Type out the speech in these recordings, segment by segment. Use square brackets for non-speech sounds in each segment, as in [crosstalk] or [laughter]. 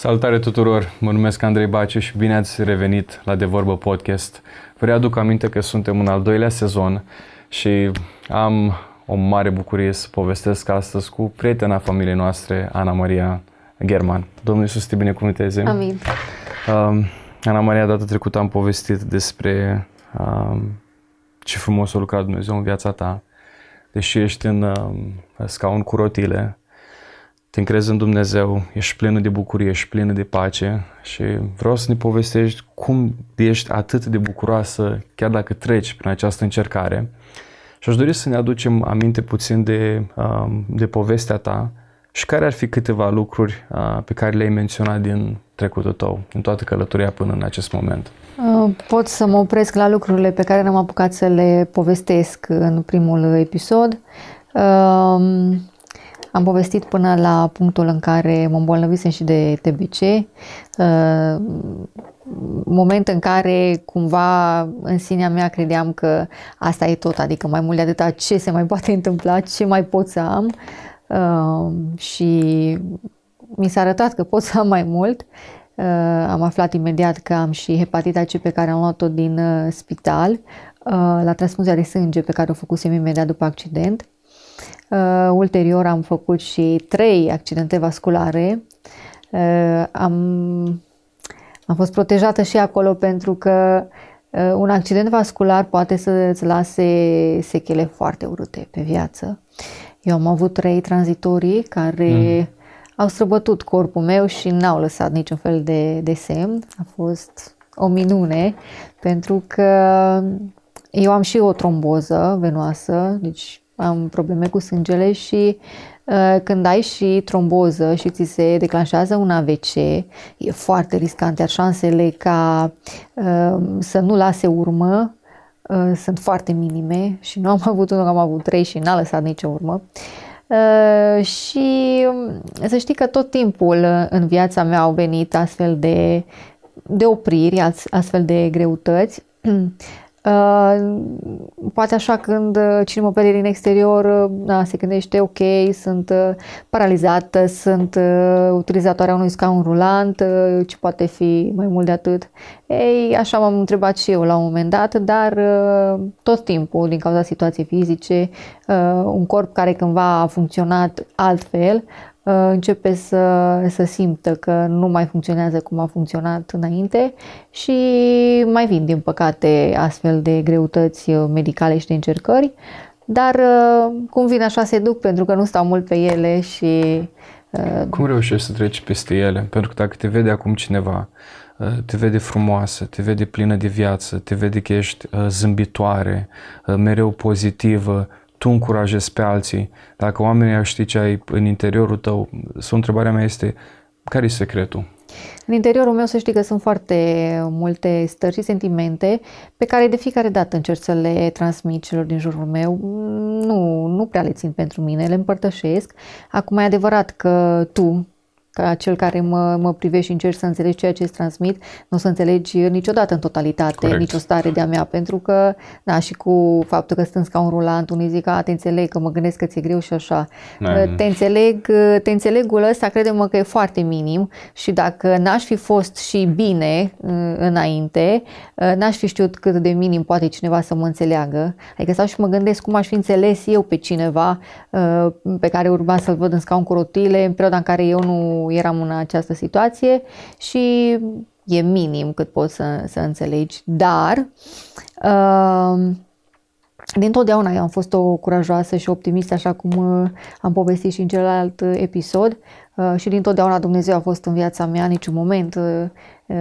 Salutare tuturor! Mă numesc Andrei Baciu și bine ați revenit la De Vorbă Podcast. Vă readuc aminte că suntem în al doilea sezon și am o mare bucurie să povestesc astăzi cu prietena familiei noastre, Ana Maria German. Domnul Iisus te binecuvânteze! Amin! Um, Ana Maria, data trecută am povestit despre um, ce frumos a lucrat Dumnezeu în viața ta. Deși ești în um, scaun cu rotile, te încrezi în Dumnezeu, ești plină de bucurie, ești plină de pace și vreau să ne povestești cum ești atât de bucuroasă chiar dacă treci prin această încercare. Și aș dori să ne aducem aminte puțin de, um, de povestea ta și care ar fi câteva lucruri uh, pe care le-ai menționat din trecutul tău, în toată călătoria până în acest moment. Uh, pot să mă opresc la lucrurile pe care n-am apucat să le povestesc în primul episod. Um, am povestit până la punctul în care mă îmbolnăvisem și de TBC, uh, moment în care cumva în sinea mea credeam că asta e tot, adică mai mult de atâta ce se mai poate întâmpla, ce mai pot să am uh, și mi s-a arătat că pot să am mai mult. Uh, am aflat imediat că am și hepatita C pe care am luat-o din spital la transfuzia de sânge pe care o făcusem imediat după accident Uh, ulterior am făcut și trei accidente vasculare. Uh, am, am fost protejată și acolo pentru că uh, un accident vascular poate să îți lase sechele foarte urâte pe viață. Eu am avut trei tranzitorii care mm. au străbătut corpul meu și n-au lăsat niciun fel de, de semn. A fost o minune pentru că eu am și o tromboză venoasă, deci am probleme cu sângele și uh, când ai și tromboză și ți se declanșează un AVC, e foarte riscant, iar șansele ca uh, să nu lase urmă uh, sunt foarte minime și nu am [laughs] avut unul, am avut trei și n-a lăsat nicio urmă. Uh, și um, să știi că tot timpul în viața mea au venit astfel de, de opriri, astfel de greutăți [clears throat] Uh, poate așa când uh, cine mă vede din exterior uh, da, se gândește ok, sunt uh, paralizată, sunt uh, utilizatoarea unui scaun rulant, uh, ce poate fi mai mult de atât. Ei, așa m-am întrebat și eu la un moment dat, dar uh, tot timpul, din cauza situației fizice, uh, un corp care cândva a funcționat altfel, Uh, începe să, să simtă că nu mai funcționează cum a funcționat înainte și mai vin, din păcate, astfel de greutăți uh, medicale și de încercări, dar uh, cum vin așa se duc pentru că nu stau mult pe ele și... Cum reușești să treci peste ele? Pentru că dacă te vede acum cineva, te vede frumoasă, te vede plină de viață, te vede că ești zâmbitoare, mereu pozitivă, tu încurajezi pe alții, dacă oamenii ar ști ce ai în interiorul tău, sau întrebarea mea este, care e secretul? În interiorul meu să știi că sunt foarte multe stări și sentimente pe care de fiecare dată încerc să le transmit celor din jurul meu. Nu, nu prea le țin pentru mine, le împărtășesc. Acum e adevărat că tu, ca cel care mă, mă privești și încerci să înțelegi ceea ce îți transmit, nu o să înțelegi niciodată în totalitate, Corect. nicio stare de-a mea, pentru că, da, și cu faptul că stând ca un rulant, unii zic, a, te înțeleg, că mă gândesc că ți-e greu și așa. Nein. Te înțeleg, te înțelegul ăsta, credem că e foarte minim și dacă n-aș fi fost și bine uh, înainte, uh, n-aș fi știut cât de minim poate cineva să mă înțeleagă. Adică stau și mă gândesc cum aș fi înțeles eu pe cineva uh, pe care urma să-l văd în scaun cu rotile, în perioada în care eu nu eram în această situație și e minim cât poți să, să înțelegi, dar uh, din totdeauna eu am fost o curajoasă și optimistă, așa cum uh, am povestit și în celălalt episod uh, și din totdeauna Dumnezeu a fost în viața mea, niciun moment uh,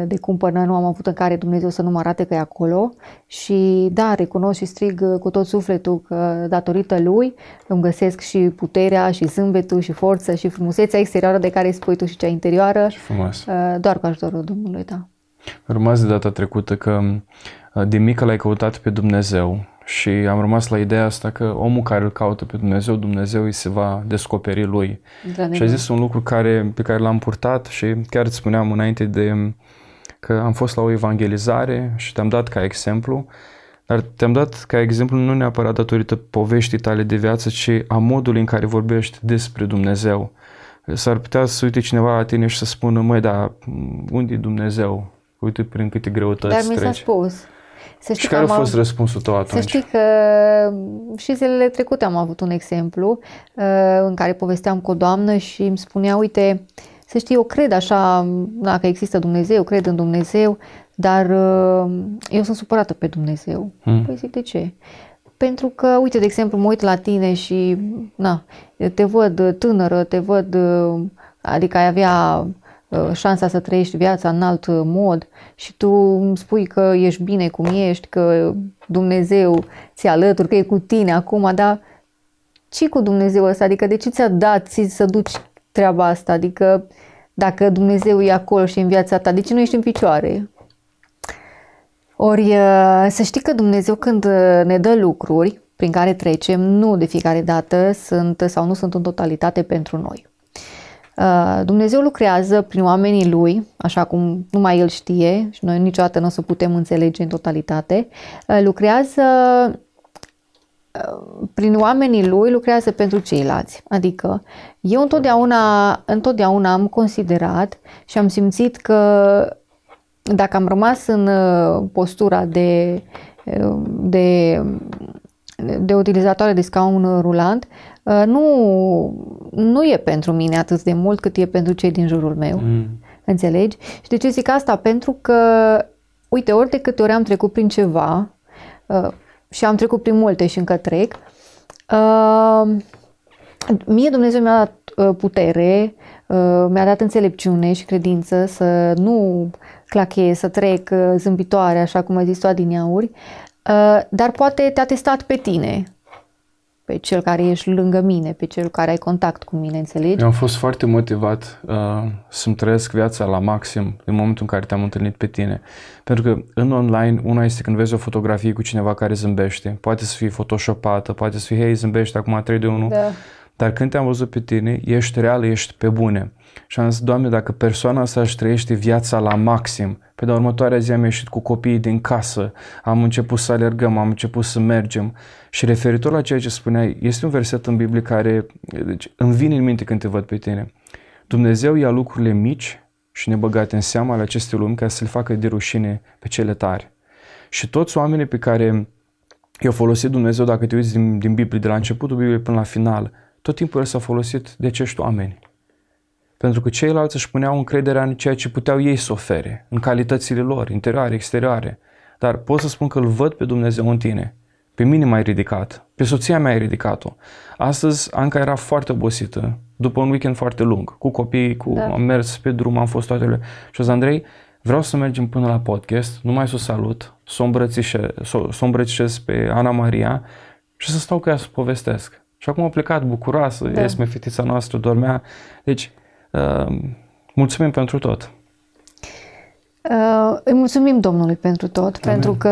de cumpănă nu am avut în care Dumnezeu să nu mă arate că e acolo și da, recunosc și strig cu tot sufletul că datorită Lui îmi găsesc și puterea și zâmbetul și forță și frumusețea exterioară de care spui tu și cea interioară. Și frumos. Doar cu ajutorul Domnului, da. Rămas de data trecută că de mică l-ai căutat pe Dumnezeu și am rămas la ideea asta că omul care îl caută pe Dumnezeu, Dumnezeu îi se va descoperi lui. Da, și a zis un lucru care, pe care l-am purtat și chiar îți spuneam înainte de că am fost la o evangelizare și te-am dat ca exemplu, dar te-am dat ca exemplu nu neapărat datorită poveștii tale de viață, ci a modului în care vorbești despre Dumnezeu. s-ar putea să uite cineva la tine și să spună, măi, da, unde e Dumnezeu? Uite prin câte greutăți Dar mi s-a treci. spus. Să Și care a fost răspunsul tău atunci? Să știi că și zilele trecute am avut un exemplu uh, în care povesteam cu o doamnă și îmi spunea, uite, să știi, eu cred așa, dacă există Dumnezeu, cred în Dumnezeu, dar uh, eu sunt supărată pe Dumnezeu. Hmm. Păi zic, de ce? Pentru că, uite, de exemplu, mă uit la tine și, na, te văd tânără, te văd, uh, adică ai avea uh, șansa să trăiești viața în alt mod și tu îmi spui că ești bine cum ești, că Dumnezeu ți alături, că e cu tine acum, dar ce cu Dumnezeu ăsta? Adică de ce ți-a dat ți să duci treaba asta? Adică dacă Dumnezeu e acolo și în viața ta, de ce nu ești în picioare? Ori uh, să știi că Dumnezeu când uh, ne dă lucruri prin care trecem, nu de fiecare dată sunt sau nu sunt în totalitate pentru noi. Uh, Dumnezeu lucrează prin oamenii Lui, așa cum numai El știe și noi niciodată nu o să putem înțelege în totalitate. Lucrează prin oamenii Lui, lucrează pentru ceilalți. Adică eu întotdeauna, întotdeauna am considerat și am simțit că dacă am rămas în postura de, de, de utilizatoare de scaun rulant, nu, nu e pentru mine atât de mult cât e pentru cei din jurul meu. Mm. Înțelegi? Și de ce zic asta? Pentru că, uite, ori de câte ori am trecut prin ceva, și am trecut prin multe și încă trec, mie Dumnezeu mi-a dat putere, mi-a dat înțelepciune și credință să nu clachez, să trec zâmbitoare, așa cum ai zis tu adineauri, dar poate te-a testat pe tine, pe cel care ești lângă mine, pe cel care ai contact cu mine, înțelegi? Eu am fost foarte motivat uh, să-mi trăiesc viața la maxim în momentul în care te-am întâlnit pe tine. Pentru că în online, una este când vezi o fotografie cu cineva care zâmbește, poate să fie photoshopată, poate să fie, hei, zâmbește acum 3 de 1, da. dar când te-am văzut pe tine, ești real, ești pe bune. Și am zis, Doamne, dacă persoana asta își trăiește viața la maxim, pe de următoarea zi am ieșit cu copiii din casă, am început să alergăm, am început să mergem. Și referitor la ceea ce spuneai, este un verset în Biblie care deci, îmi vine în minte când te văd pe tine. Dumnezeu ia lucrurile mici și nebăgate în seama ale acestei lumi ca să le facă de rușine pe cele tari. Și toți oamenii pe care i-au folosit Dumnezeu, dacă te uiți din, din Biblie, de la începutul Bibliei până la final, tot timpul el s-a folosit de acești oameni. Pentru că ceilalți își puneau încrederea în ceea ce puteau ei să ofere, în calitățile lor, interioare, exterioare. Dar pot să spun că îl văd pe Dumnezeu în tine. Pe mine m-ai ridicat, pe soția mea ai ridicat-o. Astăzi Anca era foarte obosită, după un weekend foarte lung, cu copii, cu da. am mers pe drum, am fost toate Și zis, Andrei, vreau să mergem până la podcast, numai să o salut, să o îmbrățișez, să, să îmbrățișez pe Ana Maria și să stau cu ea să povestesc. Și acum a plecat bucuroasă, da. Esme, fetița noastră, dormea. Deci, uh, mulțumim pentru tot. Uh, îi mulțumim Domnului pentru tot, Amen. pentru că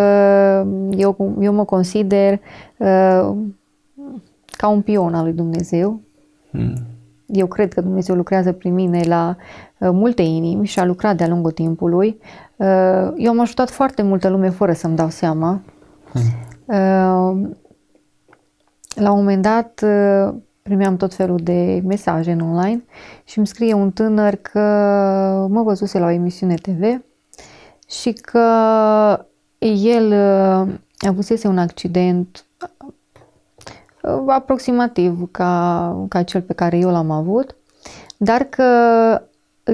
eu, eu mă consider uh, ca un pion al lui Dumnezeu. Hmm. Eu cred că Dumnezeu lucrează prin mine la uh, multe inimi și a lucrat de-a lungul timpului. Uh, eu am ajutat foarte multă lume fără să-mi dau seama. Hmm. Uh, la un moment dat uh, primeam tot felul de mesaje în online și îmi scrie un tânăr că mă văzuse la o emisiune TV și că el uh, avusese un accident uh, aproximativ ca, ca cel pe care eu l-am avut, dar că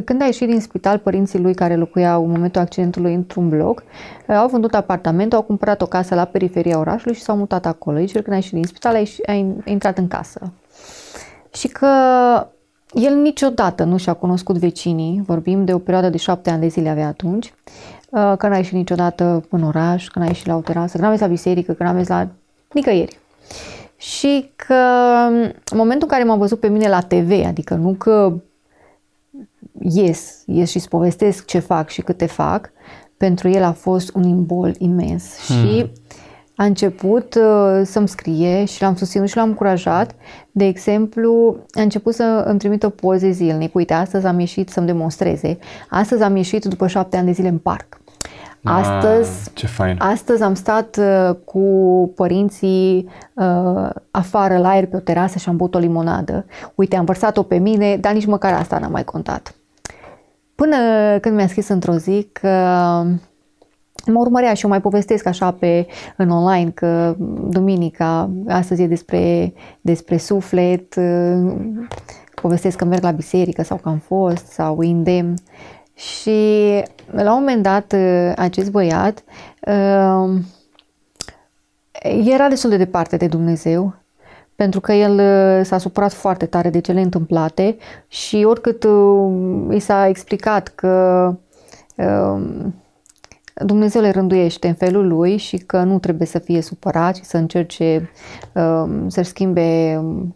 când a ieșit din spital, părinții lui care locuiau în momentul accidentului într-un bloc, uh, au vândut apartamentul, au cumpărat o casă la periferia orașului și s-au mutat acolo. Deci când a ieșit din spital, a, ieșit, a intrat în casă. Și că el niciodată nu și-a cunoscut vecinii, vorbim de o perioadă de șapte ani de zile avea atunci, Uh, că n-a ieșit niciodată în oraș, că n-a ieșit la o terasă, că n-a mers la biserică, că n-a mers la nicăieri. Și că în momentul în care m-a văzut pe mine la TV, adică nu că ies, ies și îți povestesc ce fac și câte fac, pentru el a fost un imbol imens. Hmm. Și a început uh, să-mi scrie și l-am susținut și l-am încurajat. De exemplu, a început să îmi trimită poze zilnic. Uite, astăzi am ieșit să-mi demonstreze. Astăzi am ieșit după șapte ani de zile în parc. Astăzi, ah, ce fain. astăzi am stat uh, cu părinții uh, afară la aer pe o terasă și am băut o limonadă. Uite, am vărsat-o pe mine, dar nici măcar asta n-am mai contat. Până când mi-a scris într-o zi că mă urmărea și o mai povestesc așa pe, în online că duminica, astăzi e despre, despre suflet, uh, povestesc că merg la biserică sau că am fost sau îndemn. Și la un moment dat uh, acest băiat uh, era destul de departe de Dumnezeu pentru că el s-a supărat foarte tare de cele întâmplate și oricât i s-a explicat că Dumnezeu le rânduiește în felul lui și că nu trebuie să fie supărat și să încerce um, să-și schimbe um,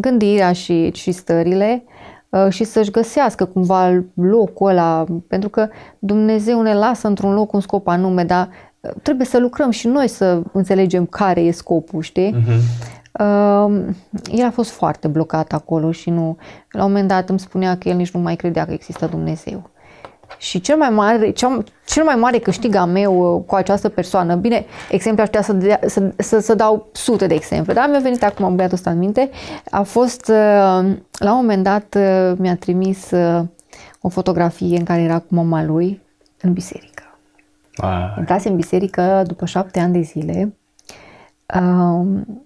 gândirea și, și stările uh, și să-și găsească cumva locul ăla, pentru că Dumnezeu ne lasă într-un loc un scop anume, dar uh, trebuie să lucrăm și noi să înțelegem care e scopul, știi? Uh-huh. Uh, el a fost foarte blocat acolo și nu, la un moment dat îmi spunea că el nici nu mai credea că există Dumnezeu. Și cel mai mare, cel, cel mai mare câștig a meu uh, cu această persoană, bine, exemple aș putea să, dea, să, să, să dau sute de exemple, dar mi-a venit acum băiatul ăsta în minte, a fost, uh, la un moment dat uh, mi-a trimis o fotografie în care era cu mama lui în biserică. Ah. Intrase în biserică după șapte ani de zile. Um,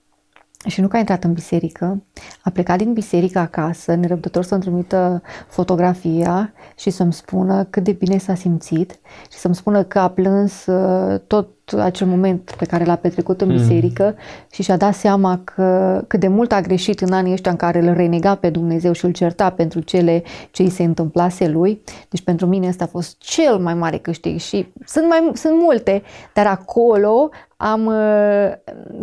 și nu că a intrat în biserică, a plecat din biserică acasă, nerăbdător să-mi trimită fotografia și să-mi spună cât de bine s-a simțit și să-mi spună că a plâns uh, tot acel moment pe care l-a petrecut în mm. biserică mm. și și-a dat seama că cât de mult a greșit în anii ăștia în care îl renega pe Dumnezeu și îl certa pentru cele ce îi se întâmplase lui. Deci pentru mine asta a fost cel mai mare câștig și sunt, mai, sunt multe, dar acolo am, uh,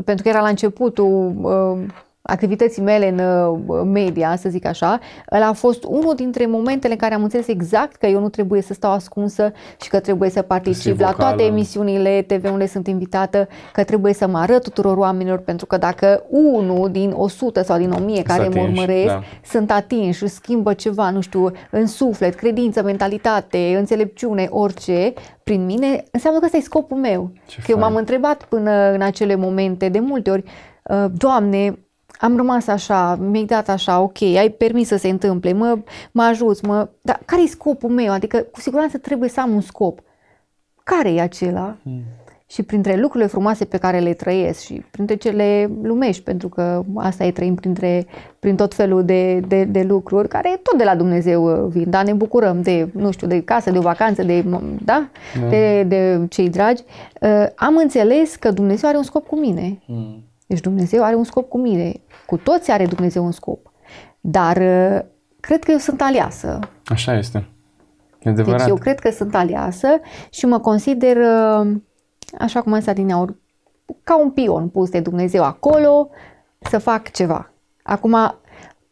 pentru că era la începutul uh, activității mele în uh, media, să zic așa, ăla a fost unul dintre momentele în care am înțeles exact că eu nu trebuie să stau ascunsă și că trebuie să particip la toate emisiunile TV unde sunt invitată, că trebuie să mă arăt tuturor oamenilor, pentru că dacă unul din 100 sau din 1000 care mă urmăresc da. sunt atinși, și schimbă ceva, nu știu, în suflet, credință, mentalitate, înțelepciune, orice, prin mine, înseamnă că ăsta e scopul meu. Ce că eu m-am întrebat până în acele momente, de multe ori, uh, Doamne, am rămas așa, mi-ai dat așa, ok, ai permis să se întâmple, mă, mă ajuți, mă... Dar care e scopul meu? Adică, cu siguranță trebuie să am un scop. Care e acela? Mm. Și printre lucrurile frumoase pe care le trăiesc și printre cele lumești, pentru că asta e trăim printre, prin tot felul de, de, de lucruri care tot de la Dumnezeu uh, vin, dar ne bucurăm de, nu știu, de casă, de o vacanță, de, da? Mm. de, de cei dragi. Uh, am înțeles că Dumnezeu are un scop cu mine. Mm. Deci Dumnezeu are un scop cu mine. Cu toți are Dumnezeu un scop. Dar uh, cred că eu sunt aliasă. Așa este. E adevărat. Deci eu cred că sunt aliasă și mă consider, uh, așa cum am zis din aur, ca un pion pus de Dumnezeu acolo să fac ceva. Acum,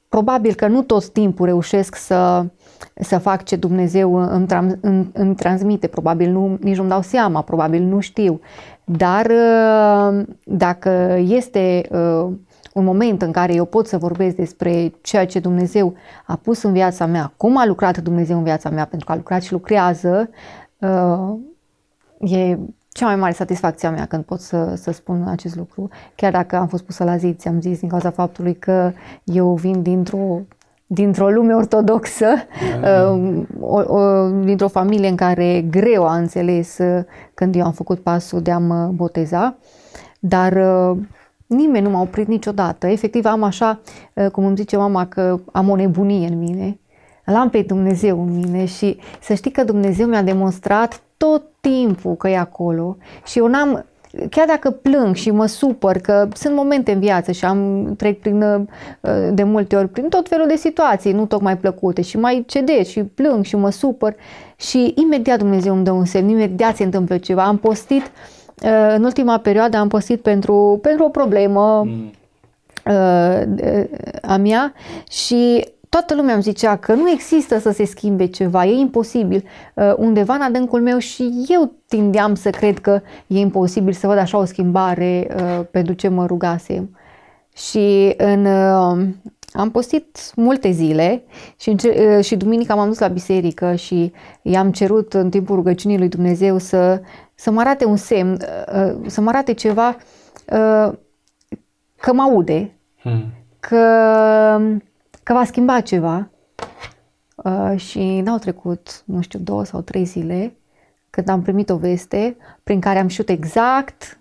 probabil că nu tot timpul reușesc să, să fac ce Dumnezeu îmi, îmi, îmi transmite, probabil nu, nici nu-mi dau seama, probabil nu știu, dar uh, dacă este uh, un moment în care eu pot să vorbesc despre ceea ce Dumnezeu a pus în viața mea, cum a lucrat Dumnezeu în viața mea, pentru că a lucrat și lucrează, uh, e cea mai mare satisfacție a mea când pot să, să spun acest lucru. Chiar dacă am fost pusă la zi, ți-am zis din cauza faptului că eu vin dintr-o dintr-o lume ortodoxă, uh, o, o, dintr-o familie în care greu a înțeles uh, când eu am făcut pasul de a mă boteza, dar uh, nimeni nu m-a oprit niciodată. Efectiv am așa, cum îmi zice mama, că am o nebunie în mine. L-am pe Dumnezeu în mine și să știi că Dumnezeu mi-a demonstrat tot timpul că e acolo și eu n-am, chiar dacă plâng și mă supăr, că sunt momente în viață și am trec prin, uh, de multe ori prin tot felul de situații nu tocmai plăcute și mai cedez și plâng și mă supăr și imediat Dumnezeu îmi dă un semn, imediat se întâmplă ceva. Am postit, uh, în ultima perioadă am postit pentru, pentru o problemă mm. Uh, a mea și toată lumea îmi zicea că nu există să se schimbe ceva, e imposibil. Uh, undeva în adâncul meu și eu tindeam să cred că e imposibil să văd așa o schimbare uh, pentru ce mă rugasem. Și în, uh, am postit multe zile și, înce- și duminica m-am dus la biserică și i-am cerut în timpul rugăciunii lui Dumnezeu să, să mă arate un semn, să mă arate ceva că mă aude, hmm. că, că va schimba ceva. Și n-au trecut, nu știu, două sau trei zile când am primit o veste prin care am știut exact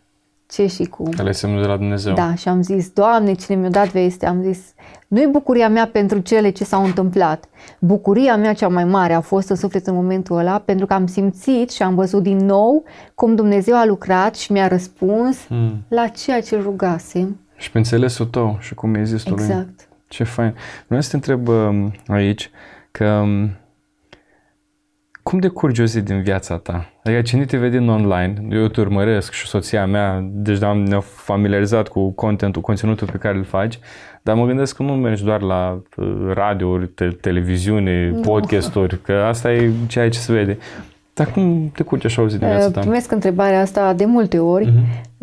ce și cum. Ale semnul de la Dumnezeu. Da, și am zis, Doamne, cine mi-a dat veste, am zis, nu e bucuria mea pentru cele ce s-au întâmplat. Bucuria mea cea mai mare a fost în suflet în momentul ăla pentru că am simțit și am văzut din nou cum Dumnezeu a lucrat și mi-a răspuns hmm. la ceea ce rugasem. Și pe înțelesul tău și cum mi-ai zis tu Exact. Ce fain. Vreau să te întreb um, aici că um, cum decurge o zi din viața ta? Adică cine te vede în online, eu te urmăresc și soția mea, deci am ne familiarizat cu contentul, conținutul pe care îl faci, dar mă gândesc că nu mergi doar la uh, radiouri, te- televiziune, no. podcasturi, că asta e ceea ce se vede. Dar cum te curge așa o zi din viața ta? Primesc întrebarea asta de multe ori uh-huh.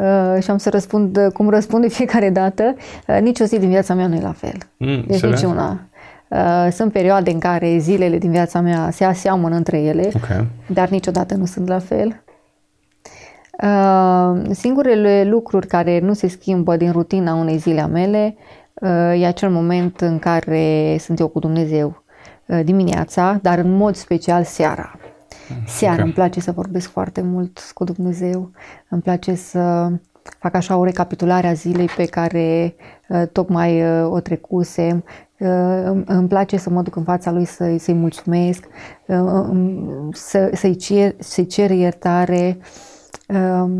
Și am să răspund cum răspund de fiecare dată. Uh, nici o zi din viața mea nu e la fel. Mm, deci nici una. Uh, sunt perioade în care zilele din viața mea se aseamănă între ele, okay. dar niciodată nu sunt la fel. Uh, singurele lucruri care nu se schimbă din rutina unei zile a mele uh, e acel moment în care sunt eu cu Dumnezeu dimineața, dar în mod special seara. Mm, seara okay. îmi place să vorbesc foarte mult cu Dumnezeu, îmi place să fac așa o recapitulare a zilei pe care uh, tocmai uh, o trecusem. Uh, îmi place să mă duc în fața lui să, să-i mulțumesc, să, să-i, cer, să cer iertare.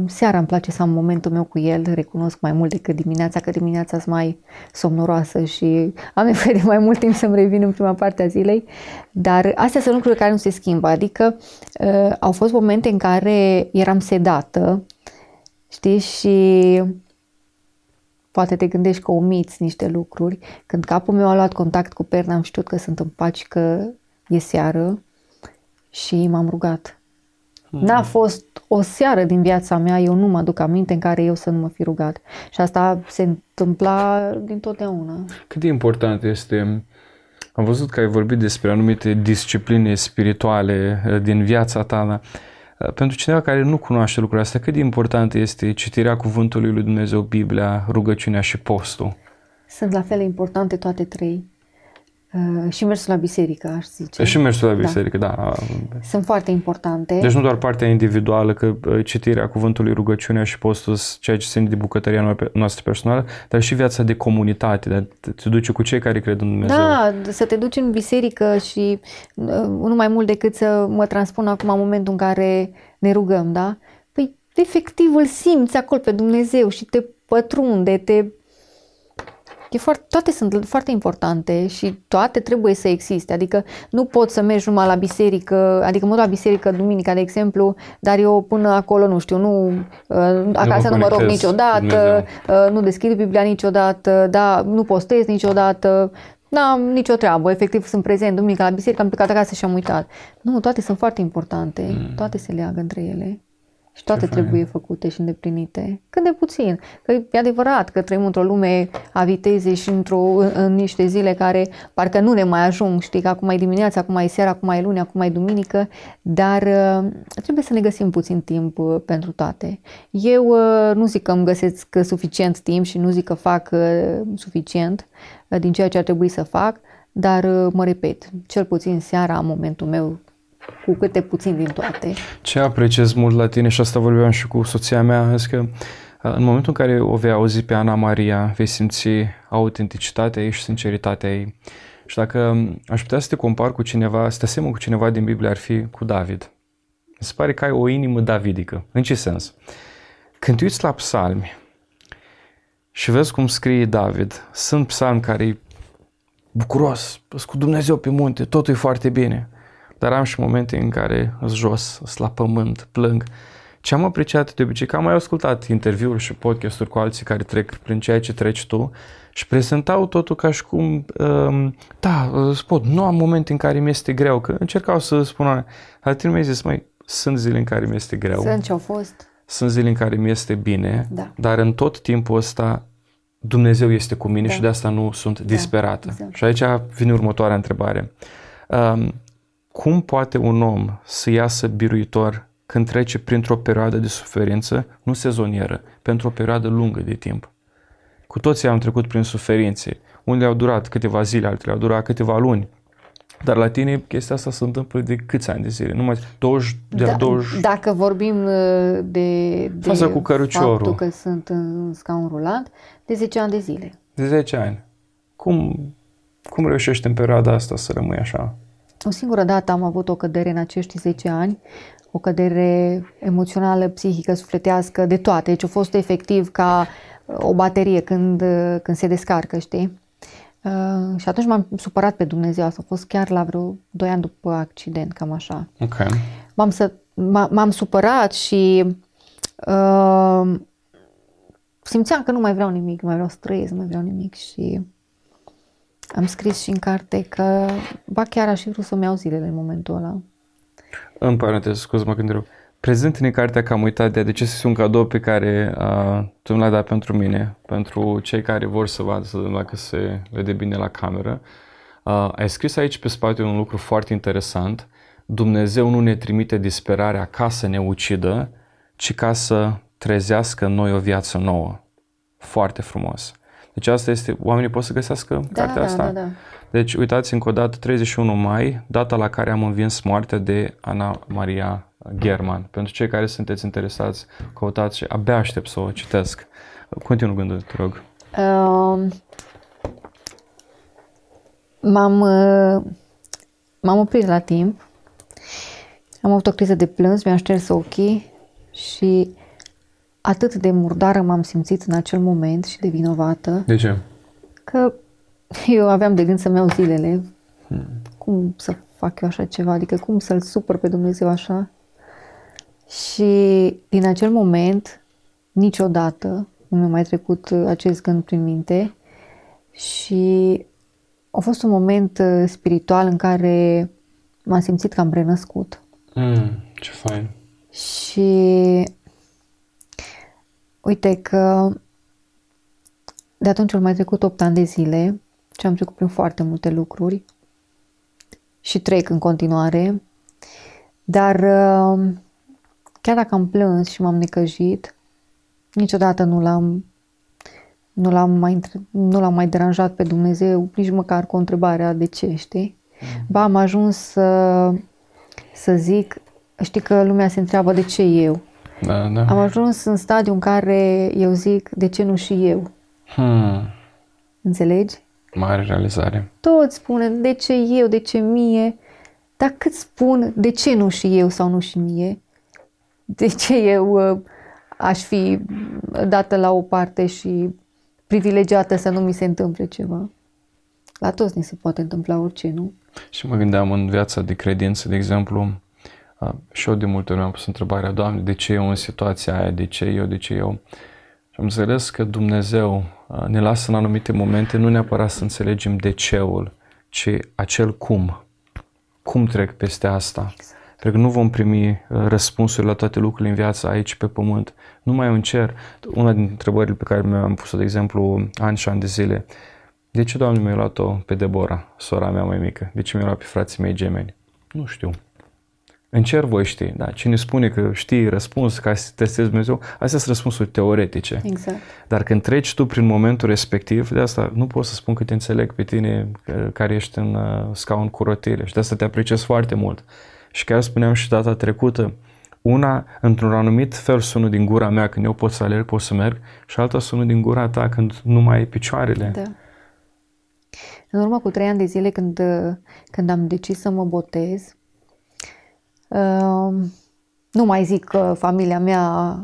Seara îmi place să am momentul meu cu el, recunosc mai mult decât dimineața, că dimineața sunt mai somnoroasă și am nevoie de mai mult timp să-mi revin în prima parte a zilei, dar astea sunt lucruri care nu se schimbă, adică au fost momente în care eram sedată, Știi? Și poate te gândești că omiți niște lucruri. Când capul meu a luat contact cu perna, am știut că sunt în paci, că e seară și m-am rugat. Mm-hmm. N-a fost o seară din viața mea, eu nu mă aduc aminte în care eu să nu mă fi rugat. Și asta se întâmpla din totdeauna. Cât de important este am văzut că ai vorbit despre anumite discipline spirituale eh, din viața ta, Uh, pentru cineva care nu cunoaște lucrurile astea, cât de important este citirea cuvântului lui Dumnezeu, Biblia, rugăciunea și postul? Sunt la fel importante toate trei. Uh, și mersul la biserică, aș zice. Și mersul la da. biserică, da. da. Sunt foarte importante. Deci nu doar partea individuală, că uh, citirea cuvântului, rugăciunea și postul, ceea ce ține de bucătăria noastră personală, dar și viața de comunitate, de te duce cu cei care cred în Dumnezeu. Da, să te duci în biserică și uh, nu mai mult decât să mă transpun acum în momentul în care ne rugăm, da? Păi efectiv îl simți acolo pe Dumnezeu și te pătrunde, te E foarte, toate sunt foarte importante și toate trebuie să existe. Adică nu poți să mergi numai la biserică, adică mă duc la biserică duminica, de exemplu, dar eu până acolo, nu știu, nu, uh, acasă nu mă, nu mă rog niciodată, Dumnezeu. Uh, nu deschid Biblia niciodată, da, nu postez niciodată, N-am nicio treabă, efectiv sunt prezent duminica la biserică, am plecat acasă și am uitat. Nu, toate sunt foarte importante, mm. toate se leagă între ele. Și toate Ce trebuie fain. făcute și îndeplinite. Cât de puțin. Că e adevărat că trăim într-o lume a vitezei și într-o, în, în niște zile care parcă nu ne mai ajung. Știi că acum e dimineața, acum e seara, acum e luni, acum e duminică. Dar uh, trebuie să ne găsim puțin timp uh, pentru toate. Eu uh, nu zic că îmi găsesc suficient timp și nu zic că fac suficient din ceea ce ar trebui să fac, dar mă repet, cel puțin seara am momentul meu cu câte puțin din toate. Ce apreciez mult la tine și asta vorbeam și cu soția mea, este că în momentul în care o vei auzi pe Ana Maria, vei simți autenticitatea ei și sinceritatea ei. Și dacă aș putea să te compar cu cineva, să te asemăn cu cineva din Biblie, ar fi cu David. Mi se pare că ai o inimă davidică. În ce sens? Când te uiți la psalmi și vezi cum scrie David, sunt psalmi care e bucuros, cu Dumnezeu pe munte, totul e foarte bine. Dar am și momente în care sunt jos, sunt la pământ, plâng. Ce am apreciat de obicei, că am mai ascultat interviuri și podcasturi cu alții care trec prin ceea ce treci tu și prezentau totul ca și cum, um, da, spot, nu am momente în care mi este greu, că încercau să spună, dar tine mi-ai zis, mai sunt zile în care mi este greu. Sunt ce au fost. Sunt zile în care mi este bine, da. dar în tot timpul ăsta Dumnezeu este cu mine Da. și de asta nu sunt disperată. exact. Și aici vine următoarea întrebare. Um, cum poate un om să iasă biruitor când trece printr-o perioadă de suferință, nu sezonieră, pentru o perioadă lungă de timp? Cu toții am trecut prin suferințe. Unele au durat câteva zile, altele au durat câteva luni. Dar la tine chestia asta se întâmplă de câți ani de zile? Numai 20, de la Da, 20... Dacă vorbim uh, de, de Faza cu căruciorul. faptul că sunt în scaun rulant, de 10 ani de zile. de 10 ani. Cum, cum reușești în perioada asta să rămâi așa? O singură dată am avut o cădere în acești 10 ani, o cădere emoțională, psihică, sufletească, de toate. Deci a fost efectiv ca uh, o baterie când, uh, când se descarcă, știi? Uh, și atunci m-am supărat pe Dumnezeu. Asta a fost chiar la vreo 2 ani după accident, cam așa. Ok. M-am, să, m- m-am supărat și uh, simțeam că nu mai vreau nimic, nu mai vreau să trăiesc, nu mai vreau nimic și am scris și în carte că, ba chiar aș fi vrut să-mi iau zilele în momentul ăla. În paranteză, scuze-mă când rău. Prezent în cartea că am uitat de ce este un cadou pe care uh, tu mi l-ai dat pentru mine, pentru cei care vor să vadă, să vedem dacă se vede bine la cameră. Uh, ai scris aici pe spate un lucru foarte interesant. Dumnezeu nu ne trimite disperarea ca să ne ucidă, ci ca să trezească în noi o viață nouă. Foarte frumos. Deci asta este, oamenii pot să găsească cartea da, asta? da, da. Deci uitați încă o dată, 31 mai, data la care am învins moartea de Ana Maria German. Pentru cei care sunteți interesați, căutați și abia aștept să o citesc. Continuu gândul, te rog. Uh, m-am, uh, m-am oprit la timp, am avut o criză de plâns, mi-am șters ochii și atât de murdară m-am simțit în acel moment și de vinovată De ce? că eu aveam de gând să-mi iau zilele. Cum să fac eu așa ceva? Adică cum să-L supăr pe Dumnezeu așa? Și din acel moment, niciodată nu mi-a mai trecut uh, acest gând prin minte și a fost un moment uh, spiritual în care m-am simțit că am renăscut. Mm, ce fain. Și uite că de atunci au mai trecut 8 ani de zile și am trecut prin foarte multe lucruri și trec în continuare, dar uh, chiar dacă am plâns și m-am necăjit, niciodată nu l-am nu l-am mai, între- nu l-am mai deranjat pe Dumnezeu, nici măcar cu întrebarea de ce, știi? Ba, am ajuns să, să zic, știi că lumea se întreabă de ce eu. Da, da. Am ajuns în stadiu în care eu zic, de ce nu și eu? Hmm, Înțelegi? mare realizare. Toți spune, de ce eu, de ce mie? Dar cât spun, de ce nu și eu sau nu și mie? De ce eu uh, aș fi dată la o parte și privilegiată să nu mi se întâmple ceva? La toți ni se poate întâmpla orice, nu? Și mă gândeam în viața de credință, de exemplu, a, și eu de multe ori am pus întrebarea, Doamne, de ce eu în situația aia, de ce eu, de ce eu? Și am înțeles că Dumnezeu a, ne lasă în anumite momente nu neapărat să înțelegem de ceul, ci acel cum. Cum trec peste asta? Pentru că nu vom primi uh, răspunsuri la toate lucrurile în viață aici pe pământ. Nu mai în cer. Una dintre întrebările pe care mi-am pus-o, de exemplu, ani și ani de zile, de ce, Doamne, mi-ai luat-o pe Debora, sora mea mai mică? De ce mi-ai luat pe frații mei gemeni? Nu știu. În cer voi știi, da? Cine spune că știi răspuns ca să testezi Dumnezeu, astea sunt răspunsuri teoretice. Exact. Dar când treci tu prin momentul respectiv, de asta nu pot să spun că te înțeleg pe tine că- care ești în uh, scaun cu rotile și de asta te apreciez foarte mult. Și chiar spuneam și data trecută, una, într-un anumit fel sună din gura mea când eu pot să alerg, pot să merg și alta sună din gura ta când nu mai ai picioarele. Da. În urmă cu trei ani de zile când, uh, când am decis să mă botez, uh, nu mai zic că familia mea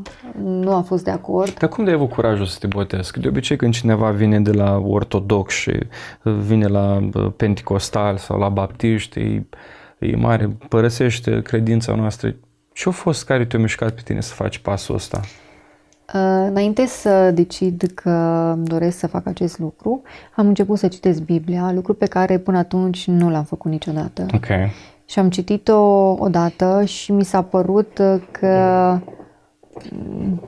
nu a fost de acord. Dar cum de ai avut curajul să te botezi? Că de obicei când cineva vine de la ortodox și vine la uh, penticostal sau la baptiști, e, e mare, părăsește credința noastră. Ce a fost care te-a mișcat pe tine să faci pasul ăsta? Uh, Înainte să decid că îmi doresc să fac acest lucru, am început să citesc Biblia, lucru pe care până atunci nu l-am făcut niciodată. Ok. Și am citit-o odată și mi s-a părut uh, că,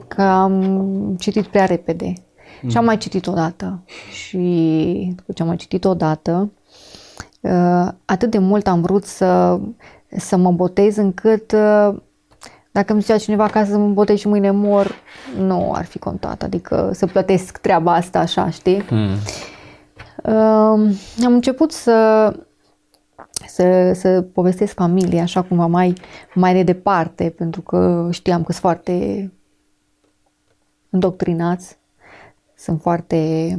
că am citit prea repede. Și am mai citit odată. Și după ce am mai citit odată, uh, atât de mult am vrut să, să mă botez încât uh, dacă îmi zicea cineva ca să mă botez și mâine mor, nu ar fi contat. Adică să plătesc treaba asta așa, știi? Hmm. Uh, am început să, să, să povestesc familia așa cumva mai, mai de departe, pentru că știam că sunt foarte îndoctrinați, sunt foarte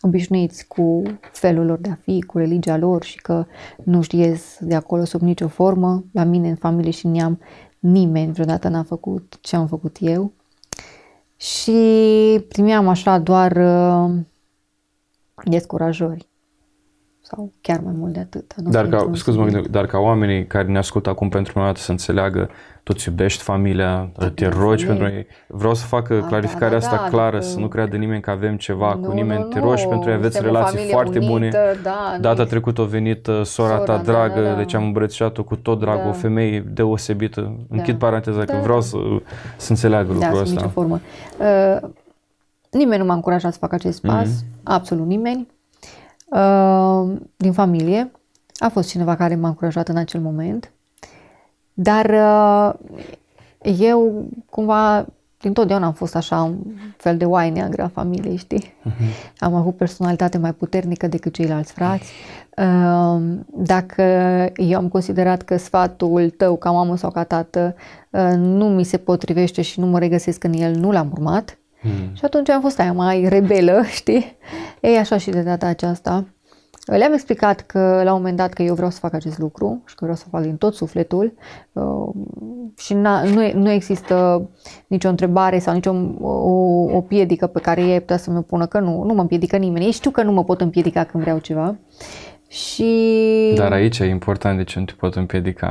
obișnuiți cu felul lor de a fi, cu religia lor și că nu știez de acolo sub nicio formă. La mine, în familie și în neam, nimeni vreodată n-a făcut ce am făcut eu. Și primeam așa doar uh, descurajări sau chiar mai mult de atât. Nu Dar știu ca, niciun scuze-mă, subiect. dar ca oamenii care ne ascultă acum pentru prima dată să înțeleagă, tu îți iubești familia, te bineînțeles. rogi pentru ei. Vreau să fac Da, clarificarea da, asta da, clară, adică- să nu creadă nimeni că avem ceva Nu, cu nimeni. nu, te rogi nu, pentru ei, aveți suntem o relații familie foarte bune. unită, da, Data noi- trecută a venit uh, sora, Sora, ta da, dragă, da, da. deci am îmbrățișat-o cu tot dragul, Da. o femeie deosebită. Închid paranteza că Da, vreau da. să, să înțeleagă Da, lucrul sub nicio ăsta. formă. Uh, nimeni nu m-a încurajat să fac acest pas, Mhm. absolut nimeni. Uh, din familie. A fost cineva care m-a încurajat în acel moment. Dar uh, eu cumva dintotdeauna am fost așa un fel de oaie neagră a familiei, știi? Am avut personalitate mai puternică decât ceilalți frați. Uh, Dacă eu am considerat că sfatul tău ca mamă sau ca tată uh, nu mi se potrivește și nu mă regăsesc în el, nu l-am urmat. Hmm. Și atunci am fost aia mai rebelă, [laughs] știi? Ei, așa și de data aceasta. Le-am explicat că la un moment dat că eu vreau să fac acest lucru și că vreau să fac din tot sufletul uh, și na, nu, e- nu există nicio întrebare sau nicio o, o piedică pe care ei putea să mi pună că nu, nu mă împiedică nimeni. Ei știu că nu mă pot împiedica când vreau ceva. Și Dar aici e important de ce nu te pot împiedica.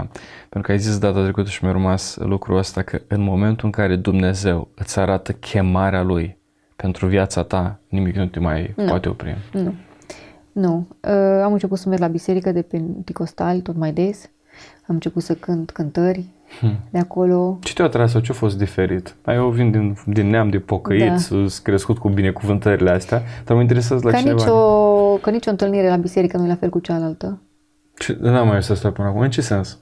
Pentru că ai zis data trecută și mi-a rămas lucrul ăsta că în momentul în care Dumnezeu îți arată chemarea Lui pentru viața ta, nimic nu te mai Nu. poate opri. Nu. Nu. Uh, am început să merg la biserică de pentecostal tot mai des. Am început să cânt cântări Hmm. de acolo. Ce te-a atras sau ce a fost diferit? Mai eu vin din, din neam de pocăiți, da. sunt crescut cu binecuvântările astea, dar mă interesează la Ca cineva. nicio, ca nicio întâlnire la biserică nu e la fel cu cealaltă. Ce, n-am mai ajuns asta până acum. În ce sens?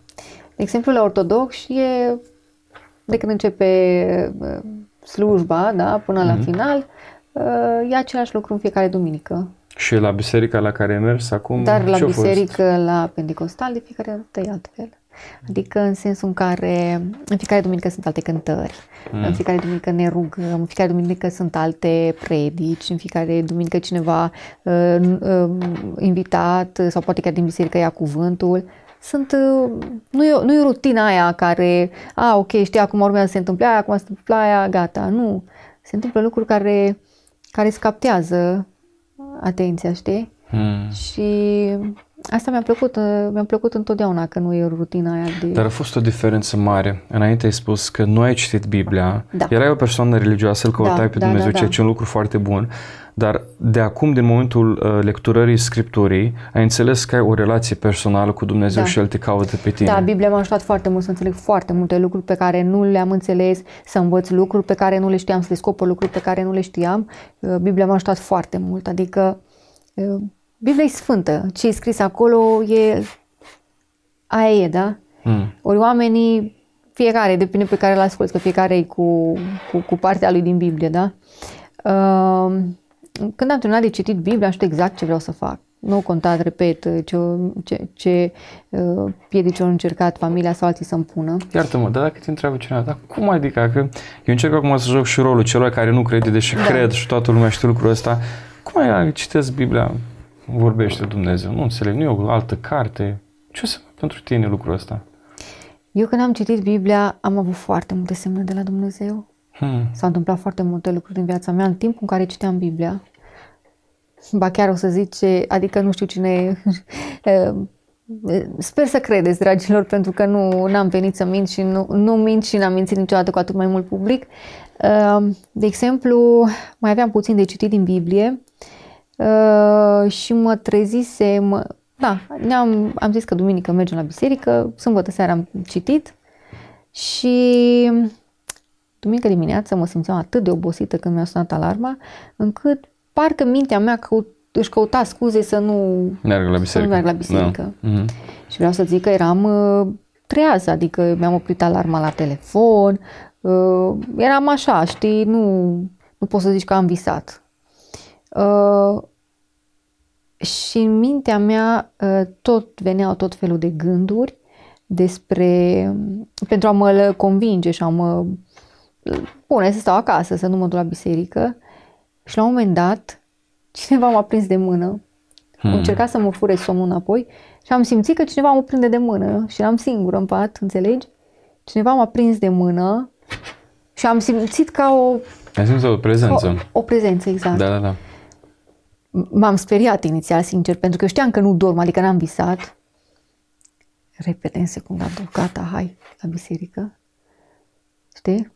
De exemplu, la ortodox e de când începe uh, slujba, da, până la final, uh, e același lucru în fiecare duminică. Și la biserica la care ai mers acum? Dar la ce-a fost? biserică, la pentecostal, de fiecare dată e altfel. Adică în sensul în care în fiecare duminică sunt alte cântări, Mm. în fiecare duminică ne rugăm, în fiecare duminică sunt alte predici, în fiecare duminică cineva uh, uh, invitat uh, sau poate chiar din biserică ia cuvântul. Sunt, uh, nu, e, nu e rutina aia care, a, ok, știi, acum urmează să se întâmple aia, acum se întâmplă aia, gata. Nu. Se întâmplă lucruri care, care îți captează atenția, știi? Hmm. Și asta mi-a plăcut, uh, mi-a plăcut întotdeauna că nu e rutina aia de... Dar a fost o diferență mare. Înainte ai spus că nu ai citit Biblia, Da. erai o persoană religioasă, îl căutai Da, pe da, Dumnezeu, da, da. ceea ce e un lucru foarte bun, dar de acum, din momentul uh, lecturării Scripturii, ai înțeles că ai o relație personală cu Dumnezeu Da. și El te caută pe tine. Da, Biblia m-a ajutat foarte mult să înțeleg foarte multe lucruri pe care nu le-am înțeles, să învăț lucruri pe care nu le știam, să descoper lucruri pe care nu le știam. Uh, Biblia m-a ajutat foarte mult, adică uh, Biblia e sfântă, ce e scris acolo e... Aia e, da? Hmm. Ori oamenii, fiecare, depinde pe care îl asculți, că fiecare e cu, cu, cu partea lui din Biblie, da? Uh, când am terminat de citit Biblia, am știut exact ce vreau să fac. Nu au contat, repet, ce, ce, ce uh, piedici au încercat familia sau alții să-mi pună. Iartă-mă, dar dacă te întreabă cineva, dar cum adică? Că eu încerc acum să joc și rolul celor care nu crede, deși Da. cred și toată lumea știe lucrul ăsta. Cum ai citesc Biblia? Vorbește Dumnezeu. Nu înțeleg, nu e o altă carte. Ce o să pentru tine lucrul ăsta? Eu când am citit Biblia, am avut foarte multe semne de la Dumnezeu. Hmm. S-au întâmplat foarte multe lucruri în viața mea în timpul în care citeam Biblia. Ba chiar o să zice, adică nu știu cine... [laughs] Sper să credeți, dragilor, pentru că nu am venit să mint și nu, nu mint și n-am mințit niciodată cu atât mai mult public. De exemplu, mai aveam puțin de citit din Biblie uh, și mă trezisem... Da, ne-am, am zis că duminică mergem la biserică, sâmbătă seara am citit și duminică dimineață mă simțeam atât de obosită când mi-a sunat alarma, încât parcă mintea mea căut, își căuta scuze să nu Meargă la să biserică. nu merg la biserică. Da. Mhm. Și vreau să zic că eram uh, trează, adică mi-am oprit alarma la telefon, uh, eram așa, știi, nu, nu pot să zici că am visat. Uh, și în mintea mea uh, tot veneau tot felul de gânduri despre, pentru a mă convinge și a mă pune să stau acasă, să nu mă duc la biserică. Și la un moment dat, cineva m-a prins de mână Hmm. Încerca să mă fure somnul înapoi și am simțit că cineva mă prinde de mână și eram singură în pat, înțelegi? Cineva m-a prins de mână și am simțit ca o, Ai simțit o prezență. o, o prezență, exact. Da, da, da. M-am speriat inițial, sincer, pentru că știam că nu dorm, adică n-am visat. Repede, în secunda, gata, hai la biserică. Știi?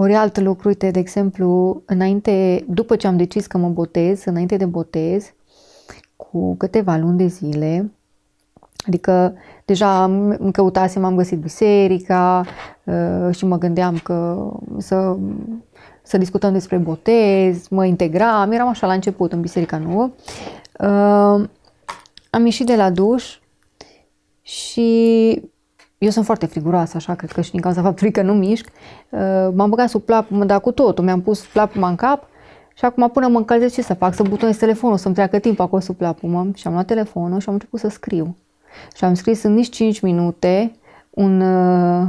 Ori alt lucru, uite, de exemplu, înainte, după ce am decis că mă botez, înainte de botez, cu câteva luni de zile, adică deja îmi căutasem, am găsit biserica uh, și mă gândeam că să, să discutăm despre botez, mă integram, eram așa la început în biserica nouă. Uh, am ieșit de la duș și eu sunt foarte friguroasă, așa, cred că și din cauza faptului că nu mișc. Uh, m-am băgat sub plapumă, dar cu totul, mi-am pus plapuma în cap și acum până mă încălzesc ce să fac? Să butonez telefonul, să-mi treacă timp acolo sub plapumă. Și am luat telefonul și am început să scriu. Și am scris în nici 5 minute un, uh,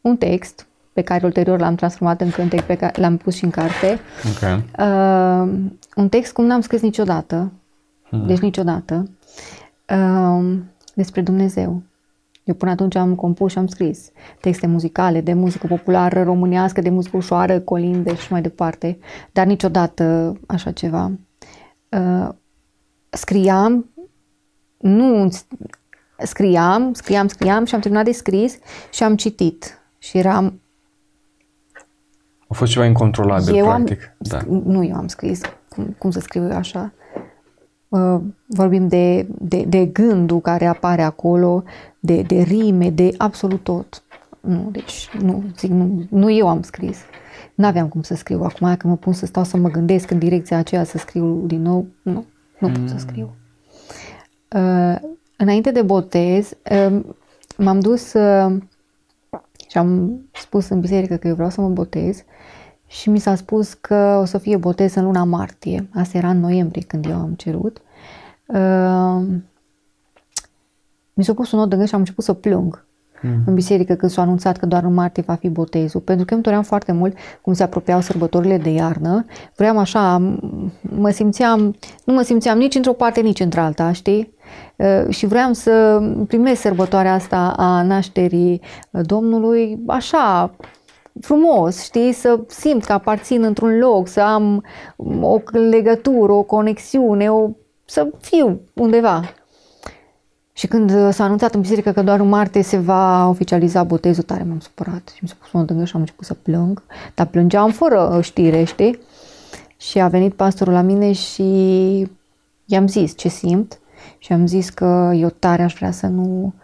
un text pe care ulterior l-am transformat în cântec, pe care l-am pus și în carte. Ok. Uh, un text cum n-am scris niciodată, Hmm. deci niciodată, uh, despre Dumnezeu. Eu până atunci am compus și am scris texte muzicale, de muzică populară românească, de muzică ușoară, colinde și mai departe, dar niciodată așa ceva. Uh, scriam, nu scriam, scriam, scriam și am terminat de scris și am citit și eram A fost ceva incontrolabil, eu practic. am, Da. Nu eu am scris, cum, cum să scriu eu așa. Uh, vorbim de, de, de gândul care apare acolo, de, de rime, de absolut tot. Nu, deci nu, zic, nu, nu eu am scris. N-aveam cum să scriu. Acum că mă pun să stau să mă gândesc în direcția aceea să scriu din nou, nu, nu pot să scriu. Uh, înainte de botez, uh, m-am dus uh, și am spus în biserică că eu vreau să mă botez și mi s-a spus că o să fie botez în luna martie. Asta era în noiembrie când eu am cerut. Uh, mi s-a pus un nod de gând și am început să plâng mm. în biserică când s-a anunțat că doar în martie va fi botezul. Pentru că îmi doream foarte mult cum se apropiau sărbătorile de iarnă. Vreau așa, m- mă simțeam, nu mă simțeam nici într-o parte, nici într-alta, știi? Uh, și vreau să primesc sărbătoarea asta a nașterii uh, Domnului așa, frumos, știi, să simt că aparțin într-un loc, să am o legătură, o conexiune, o, să fiu undeva. Și când s-a anunțat în biserică că doar în martie se va oficializa botezul, tare m-am supărat și mi s-a pus un dângă și am început să plâng, dar plângeam fără știre, știi? Și a venit pastorul la mine și i-am zis ce simt și am zis că eu tare aș vrea să nu, uh,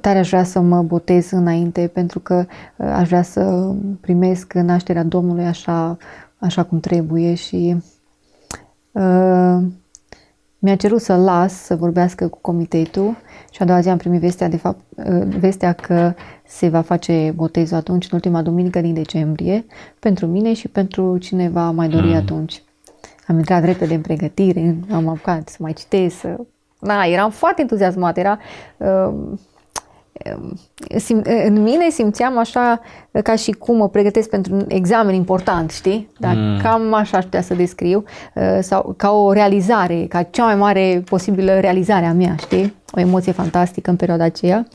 tare aș vrea să mă botez înainte pentru că uh, aș vrea să primesc nașterea Domnului așa, așa cum trebuie și uh, mi-a cerut să las să vorbească cu comitetul și a doua zi am primit vestea, de fapt, uh, vestea că se va face botezul atunci, în ultima duminică din decembrie, pentru mine și pentru cine va mai dori mm. atunci. Am intrat repede în pregătire, am apucat să mai citesc, să... Na, eram foarte entuziasmat, era... Uh, sim, în mine simțeam așa ca și cum mă pregătesc pentru un examen important, știi? Dar mm. cam așa aș putea să descriu, uh, sau ca o realizare, ca cea mai mare posibilă realizare a mea, știi? O emoție fantastică în perioada aceea,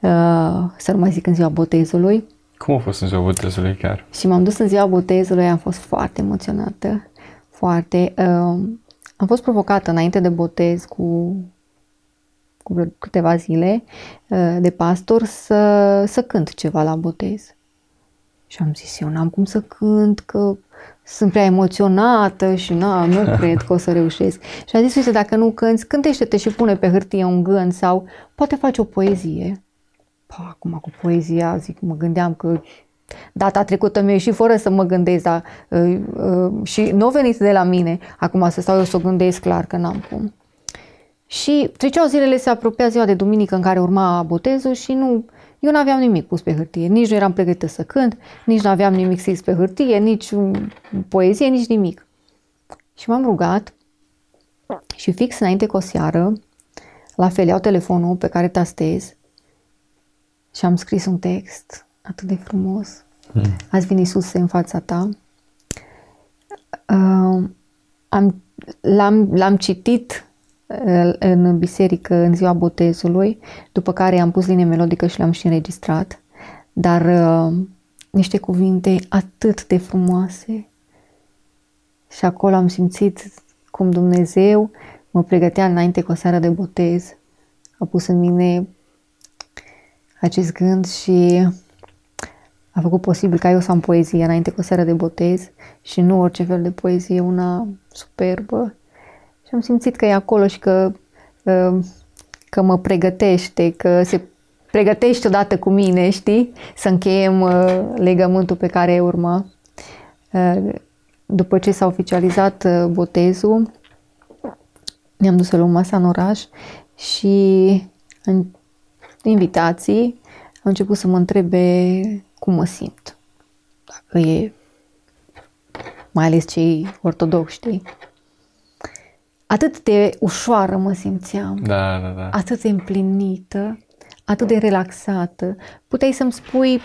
uh, să nu mai zic în ziua botezului. Cum a fost în ziua botezului chiar? Și m-am dus în ziua botezului, am fost foarte emoționată, foarte. Uh, am fost provocată înainte de botez cu cu vreo câteva zile de pastor să, să cânt ceva la botez. Și am zis, eu n-am cum să cânt, că sunt prea emoționată și na, nu [laughs] cred că o să reușesc. Și a zis, uite, dacă nu cânti, cântește-te și pune pe hârtie un gând sau poate faci o poezie. Pa, acum cu poezia, zic, mă gândeam că data trecută mi-a ieșit fără să mă gândesc, dar, uh, uh, și nu a venit de la mine. Acum să stau eu să o gândesc clar că n-am cum. Și treceau zilele, se apropia ziua de duminică în care urma botezul și nu, eu nu aveam nimic pus pe hârtie, nici nu eram pregătită să cânt, nici nu aveam nimic scris pe hârtie, nici poezie, nici nimic. Și m-am rugat și fix înainte cu o seară, la fel iau telefonul pe care tastez și am scris un text atât de frumos. Mm. Azi vine Iisus în fața ta. Uh, am, l-am, l-am citit uh, în biserică în ziua botezului, după care am pus linie melodică și l-am și înregistrat. Dar uh, niște cuvinte atât de frumoase. Și acolo am simțit cum Dumnezeu mă pregătea înainte cu o seară de botez. A pus în mine acest gând și a făcut posibil ca eu să am poezie înainte cu o seară de botez și nu orice fel de poezie, una superbă. Și am simțit că e acolo și că, uh, că mă pregătește, că se pregătește odată cu mine, știi? Să încheiem uh, legământul pe care urma. Uh, după ce s-a oficializat botezul, ne-am dus să luăm masa în oraș și în invitații au început să mă întrebe cum mă simt. Dacă e, mai ales cei ortodoxi, știi? Atât de ușoară mă simțeam. Da, da, da. Atât de împlinită, atât de relaxată. Puteai să-mi spui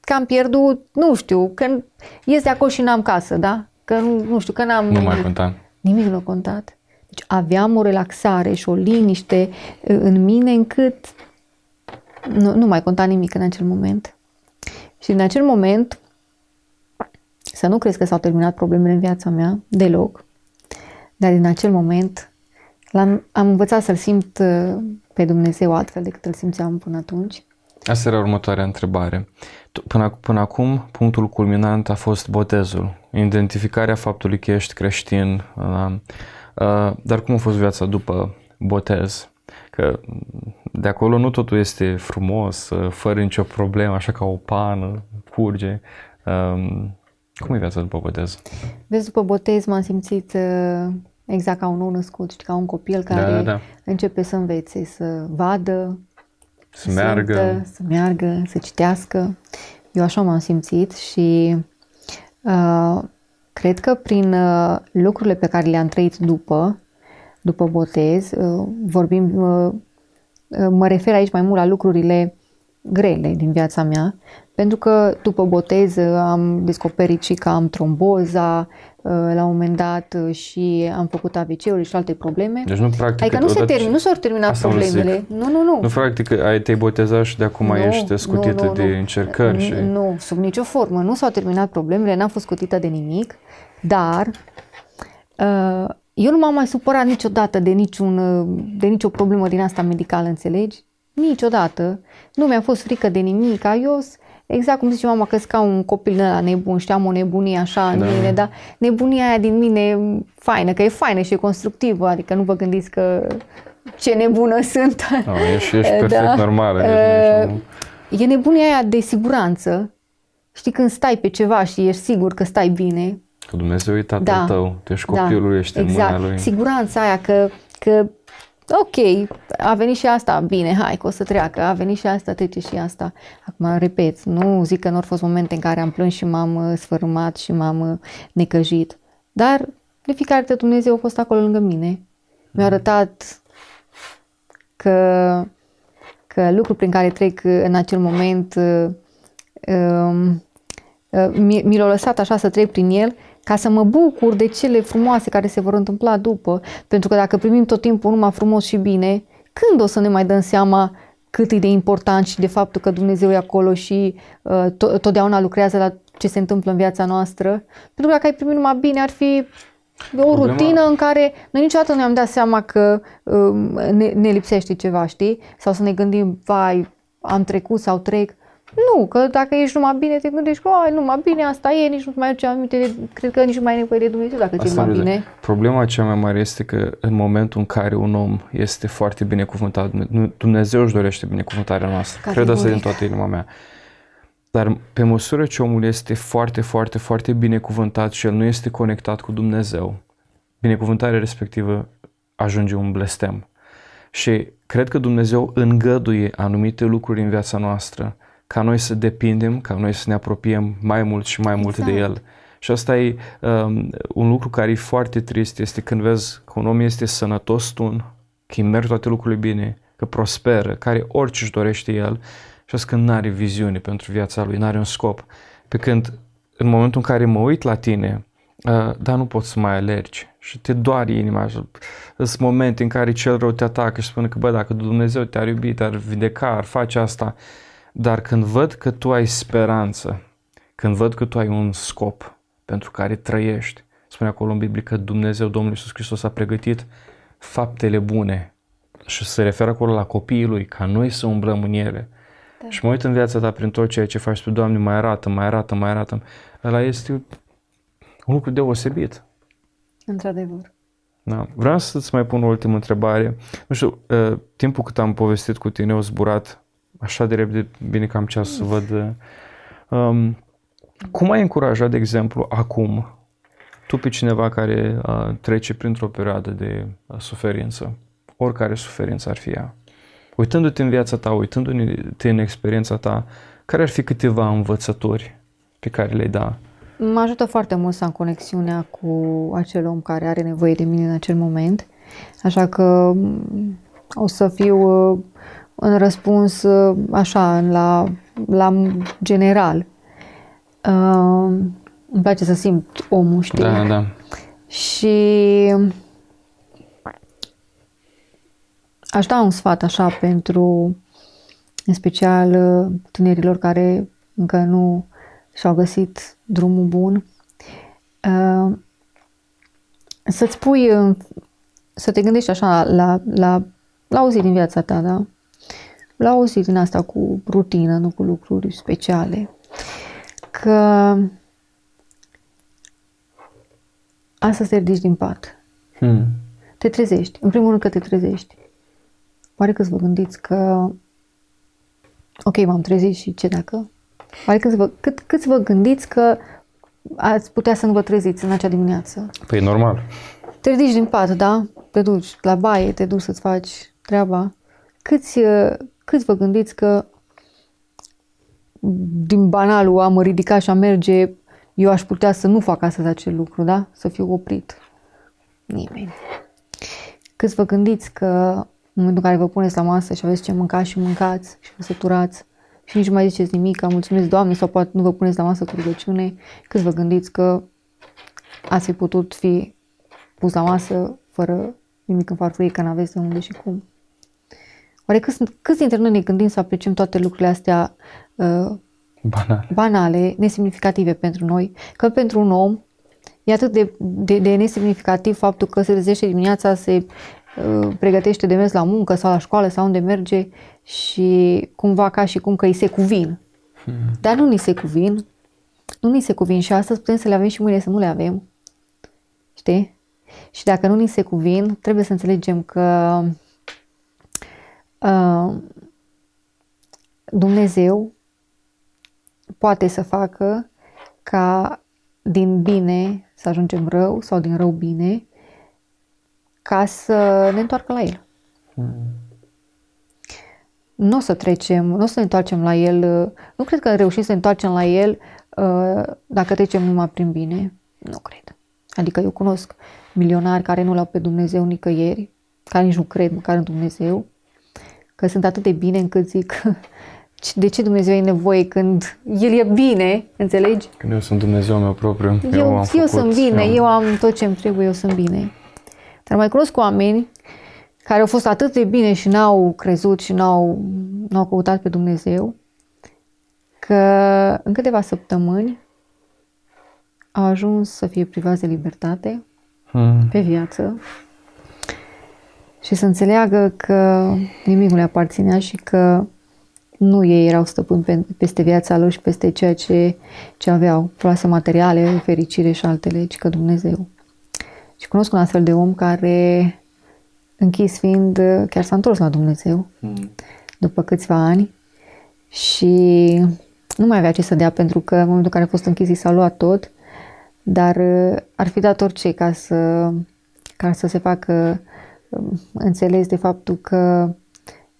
că am pierdut, nu știu, că ies de acolo și n-am casă, da? Că nu, nu știu, că n-am... Nu mai conta. Nimic nu a contat. Deci aveam o relaxare și o liniște uh, în mine încât nu, nu mai conta nimic în acel moment. Și în acel moment, să nu crezi că s-au terminat problemele în viața mea, deloc, dar în acel moment am am învățat să-L simt uh, pe Dumnezeu altfel decât îl simțeam până atunci. Asta era următoarea întrebare. Până, până acum, punctul culminant a fost botezul, identificarea faptului că ești creștin. Uh, uh, dar cum a fost viața după botez? Că de acolo nu totul este frumos, uh, fără nicio problemă, așa ca o pană, curge. Um, cum e viața după botez? Vezi, după botez m-am simțit uh, exact ca un nou născut, știi, ca un copil care da, da, da. începe să învețe, să vadă, să, să meargă. Simtă, să meargă, să citească. Eu așa m-am simțit și uh, cred că prin uh, lucrurile pe care le-am trăit după, după botez, uh, vorbim uh, Mă refer aici mai mult la lucrurile grele din viața mea, pentru că după botez am descoperit și că am tromboza la un moment dat și am făcut AVC-uri și alte probleme. Deci nu practic. Adică nu, se termin, nu s-au terminat problemele. Nu, nu, nu. Nu practic ai te-ai botezat și de acum nu, ești scutită nu, nu, de nu. încercări. Și... Nu, sub nicio formă. Nu s-au terminat problemele, n-am fost scutită de nimic, dar uh, eu nu m-am mai supărat niciodată de, niciun, de nicio problemă din asta medicală, înțelegi? Niciodată. Nu mi-a fost frică de nimic. Eu, exact cum zice mama, că ca un copil la nebun, știam o nebunie așa în da. mine, dar nebunia aia din mine faină, că e faină și e constructivă, adică nu vă gândiți că ce nebună sunt. No, ești, ești [laughs] perfect da. normală. Ești, uh, e nebunia aia de siguranță. Știi, când stai pe ceva și ești sigur că stai bine, Că Dumnezeu e tatăl da, tău, tu ești copilul, da, ești exact. în mâna lui. Siguranța aia că, că ok, a venit și asta, bine, hai că o să treacă, a venit și asta, trece și asta. Acum, repet, nu zic că nu au fost momente în care am plâns și m-am uh, sfărâmat și m-am uh, necăjit, dar de fiecare dată Dumnezeu a fost acolo lângă mine. Mi-a arătat că, că lucrul prin care trec în acel moment uh, um, mi, mi l-a lăsat așa să trec prin el ca să mă bucur de cele frumoase care se vor întâmpla după. Pentru că dacă primim tot timpul numai frumos și bine, când o să ne mai dăm seama cât e de important și de faptul că Dumnezeu e acolo și uh, to- totdeauna lucrează la ce se întâmplă în viața noastră? Pentru că dacă ai primit numai bine, ar fi o Problema... rutină în care noi niciodată nu ne-am dat seama că uh, ne, ne lipsește ceva, știi? Sau să ne gândim, vai, am trecut sau trec. Nu, că dacă ești numai bine, te gândești că ai numai bine, asta e, nici nu mai aduce aminte, de, cred că nici nu mai ai nevoie de Dumnezeu dacă ți numai bine. Problema cea mai mare este că în momentul în care un om este foarte binecuvântat, Dumnezeu își dorește binecuvântarea noastră. Cred asta din toată inima mea. Dar pe măsură ce omul este foarte, foarte, foarte binecuvântat și el nu este conectat cu Dumnezeu, binecuvântarea respectivă ajunge un blestem. Și cred că Dumnezeu îngăduie anumite lucruri în viața noastră ca noi să depindem, ca noi să ne apropiem mai mult și mai mult exact. de El. Și asta e um, un lucru care e foarte trist, este când vezi că un om este sănătos tun, că îi merg toate lucrurile bine, că prosperă, care orice își dorește el și asta când nu are viziune pentru viața lui, nu are un scop. Pe când în momentul în care mă uit la tine, uh, dar nu poți să mai alergi și te doare inima. Sunt momente în care cel rău te atacă și spune că, bă, dacă Dumnezeu te-ar iubi, te-ar vindeca, ar face asta. Dar când văd că tu ai speranță, când văd că tu ai un scop pentru care trăiești, spune acolo în Biblie că Dumnezeu, Domnul Iisus Hristos a pregătit faptele bune și se referă acolo la copiii lui, ca noi să umblăm în ele. Da. Și mă uit în viața ta prin tot ceea ce faci, spui, Doamne, mai arată, mai arată, mai arată. Ăla este un lucru deosebit. Într-adevăr. Da. Vreau să-ți mai pun o ultimă întrebare. Nu știu, uh, timpul cât am povestit cu tine, o zburat așa de repede, bine că am ceas să văd. Uh, um, cum ai încurajat, de exemplu, acum, tu pe cineva care uh, trece printr-o perioadă de uh, suferință, oricare suferință ar fi ea, uitându-te în viața ta, uitându-te în experiența ta, care ar fi câteva învățători pe care le-ai da? Mă ajută foarte mult să am conexiunea cu acel om care are nevoie de mine în acel moment, așa că mm, o să fiu uh, în răspuns uh, așa, la, la general. Uh, îmi place să simt omul, știi? Da, da. Și aș da un sfat așa pentru, în special, tinerilor care încă nu și-au găsit drumul bun. Uh, să-ți pui, să te gândești așa la, la, la o zi din viața ta, da? La o zi din asta cu rutină, nu cu lucruri speciale. Că asta te ridici din pat. Hmm. Te trezești. În primul rând că te trezești. Pare că vă gândiți că ok, m-am trezit și ce dacă? Pare că vă, cât, cât vă gândiți că ați putea să nu vă treziți în acea dimineață? Păi normal. Te ridici din pat, da? Te duci la baie, te duci să-ți faci treaba. Câți, câți vă gândiți că din banalul a mă ridica și a merge, eu aș putea să nu fac astăzi acel lucru, da? Să fiu oprit. Nimeni. Câți vă gândiți că în momentul în care vă puneți la masă și aveți ce mânca și mâncați și vă săturați și nici nu mai ziceți nimic, că mulțumesc Doamne sau poate nu vă puneți la masă cu rugăciune, câți vă gândiți că ați fi putut fi pus la masă fără nimic în farfurie, că n-aveți de unde și cum. Oare câți, câți dintre noi ne gândim să apreciem toate lucrurile astea uh, banale. banale, nesemnificative pentru noi? Că pentru un om e atât de, de, de nesemnificativ faptul că se trezește dimineața, se uh, pregătește de mers la muncă sau la școală sau unde merge și cumva ca și cum că îi se cuvin. Hmm. Dar nu ni se cuvin. Nu ni se cuvin și astăzi putem să le avem și mâine să nu le avem. Știi? Și dacă nu ni se cuvin, trebuie să înțelegem că uh, Dumnezeu poate să facă ca din bine să ajungem rău sau din rău bine ca să ne întoarcă la El. Hmm. Nu o să trecem, nu o să ne întoarcem la El, nu cred că reușim să ne întoarcem la El uh, dacă trecem numai prin bine. Nu cred. Adică eu cunosc milionari care nu l-au pe Dumnezeu nicăieri, care nici nu cred măcar în Dumnezeu, că sunt atât de bine încât zic de ce Dumnezeu e nevoie când El e bine, înțelegi? Când eu sunt Dumnezeu meu propriu, eu, eu, am eu făcut, sunt bine, eu... eu am tot ce îmi trebuie, eu sunt bine. Dar mai cunosc oameni care au fost atât de bine și n-au crezut și n-au, n-au căutat pe Dumnezeu, că în câteva săptămâni au ajuns să fie privați de libertate hmm. pe viață și să înțeleagă că nimic nu le aparținea și că nu ei erau stăpâni peste viața lor și peste ceea ce, ce aveau, plase materiale, fericire și altele, ci că Dumnezeu. Și cunosc un astfel de om care, închis fiind, chiar s-a întors la Dumnezeu mm. după câțiva ani și nu mai avea ce să dea pentru că în momentul în care a fost închis i s-a luat tot, dar uh, ar fi dat orice ca să, ca să se facă um, înțeles de faptul că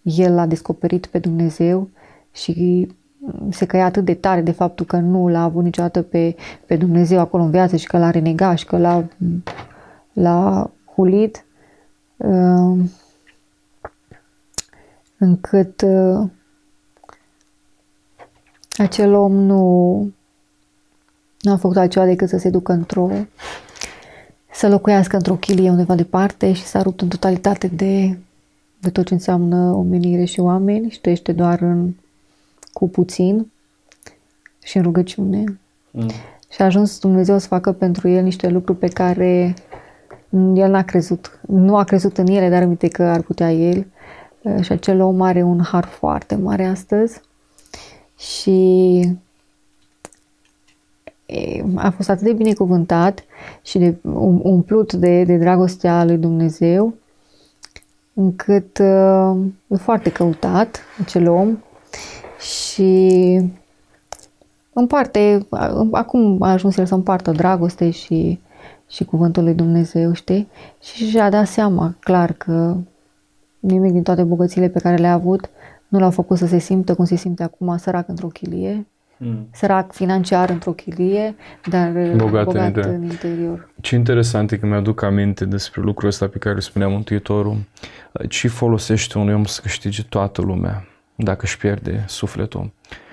el a descoperit pe Dumnezeu și se căia atât de tare de faptul că nu l-a avut niciodată pe, pe Dumnezeu acolo în viață și că l-a renegat și că l-a, l-a hulit, uh, încât uh, acel om nu, nu a făcut altceva decât să se ducă într-o să locuiască într-o chilie undeva departe și s-a rupt în totalitate de, de tot ce înseamnă omenire și oameni și trăiește doar în, cu puțin și în rugăciune. Mm. Și a ajuns Dumnezeu să facă pentru el niște lucruri pe care el n-a crezut. Nu a crezut în ele, dar aminte că ar putea el. Și acel om are un har foarte mare astăzi și a fost atât de binecuvântat și de um, umplut de, de dragostea lui Dumnezeu, încât uh, e foarte căutat acel om și împarte, acum a ajuns el să împartă dragoste și, și cuvântul lui Dumnezeu, știi? Și și-a dat seama clar că nimic din toate bogățiile pe care le-a avut nu l-au făcut să se simtă cum se simte acum sărac într-o chilie, mm. sărac financiar într-o chilie, dar bogat, bogat în, interior. în interior. Ce interesant e că mi-aduc aminte despre lucrul ăsta pe care îl spunea Mântuitorul. Ce folosește unui om să câștige toată lumea dacă își pierde sufletul?